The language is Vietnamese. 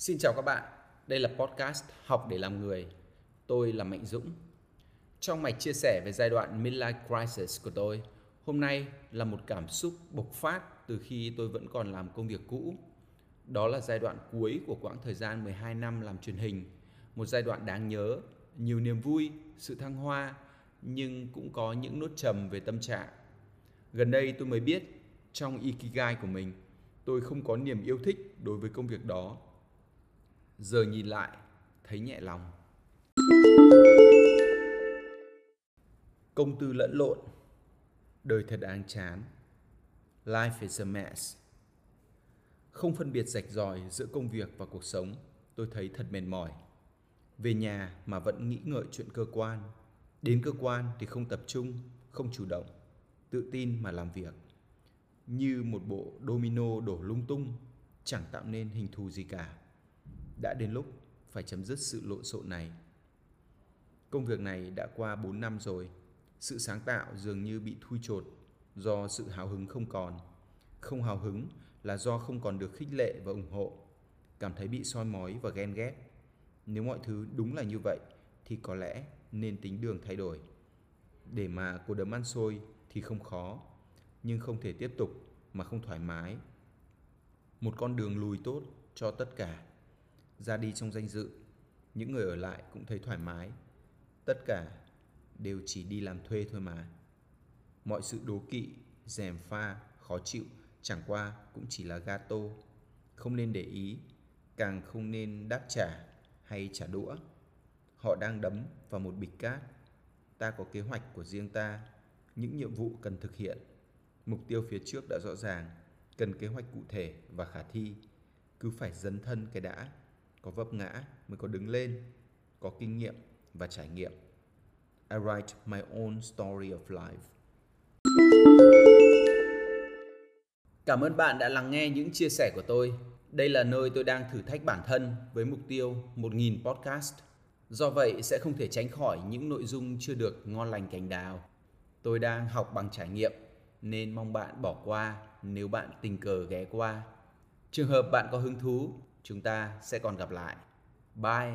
Xin chào các bạn, đây là podcast Học để làm người. Tôi là Mạnh Dũng. Trong mạch chia sẻ về giai đoạn midlife crisis của tôi, hôm nay là một cảm xúc bộc phát từ khi tôi vẫn còn làm công việc cũ. Đó là giai đoạn cuối của quãng thời gian 12 năm làm truyền hình, một giai đoạn đáng nhớ, nhiều niềm vui, sự thăng hoa, nhưng cũng có những nốt trầm về tâm trạng. Gần đây tôi mới biết, trong Ikigai của mình, tôi không có niềm yêu thích đối với công việc đó giờ nhìn lại, thấy nhẹ lòng. Công tư lẫn lộn. Đời thật đáng chán. Life is a mess. Không phân biệt rạch ròi giữa công việc và cuộc sống, tôi thấy thật mệt mỏi. Về nhà mà vẫn nghĩ ngợi chuyện cơ quan. Đến cơ quan thì không tập trung, không chủ động, tự tin mà làm việc. Như một bộ domino đổ lung tung, chẳng tạo nên hình thù gì cả đã đến lúc phải chấm dứt sự lộn xộn này. Công việc này đã qua 4 năm rồi, sự sáng tạo dường như bị thui chột do sự hào hứng không còn. Không hào hứng là do không còn được khích lệ và ủng hộ, cảm thấy bị soi mói và ghen ghét. Nếu mọi thứ đúng là như vậy thì có lẽ nên tính đường thay đổi. Để mà cô đấm ăn xôi thì không khó, nhưng không thể tiếp tục mà không thoải mái. Một con đường lùi tốt cho tất cả ra đi trong danh dự. Những người ở lại cũng thấy thoải mái. Tất cả đều chỉ đi làm thuê thôi mà. Mọi sự đố kỵ, rèm pha, khó chịu chẳng qua cũng chỉ là gato. Không nên để ý, càng không nên đáp trả hay trả đũa. Họ đang đấm vào một bịch cát. Ta có kế hoạch của riêng ta, những nhiệm vụ cần thực hiện. Mục tiêu phía trước đã rõ ràng, cần kế hoạch cụ thể và khả thi. Cứ phải dấn thân cái đã có vấp ngã mới có đứng lên, có kinh nghiệm và trải nghiệm I write my own story of life Cảm ơn bạn đã lắng nghe những chia sẻ của tôi. Đây là nơi tôi đang thử thách bản thân với mục tiêu 1.000 podcast. Do vậy, sẽ không thể tránh khỏi những nội dung chưa được ngon lành cành đào. Tôi đang học bằng trải nghiệm, nên mong bạn bỏ qua nếu bạn tình cờ ghé qua. Trường hợp bạn có hứng thú chúng ta sẽ còn gặp lại. Bye.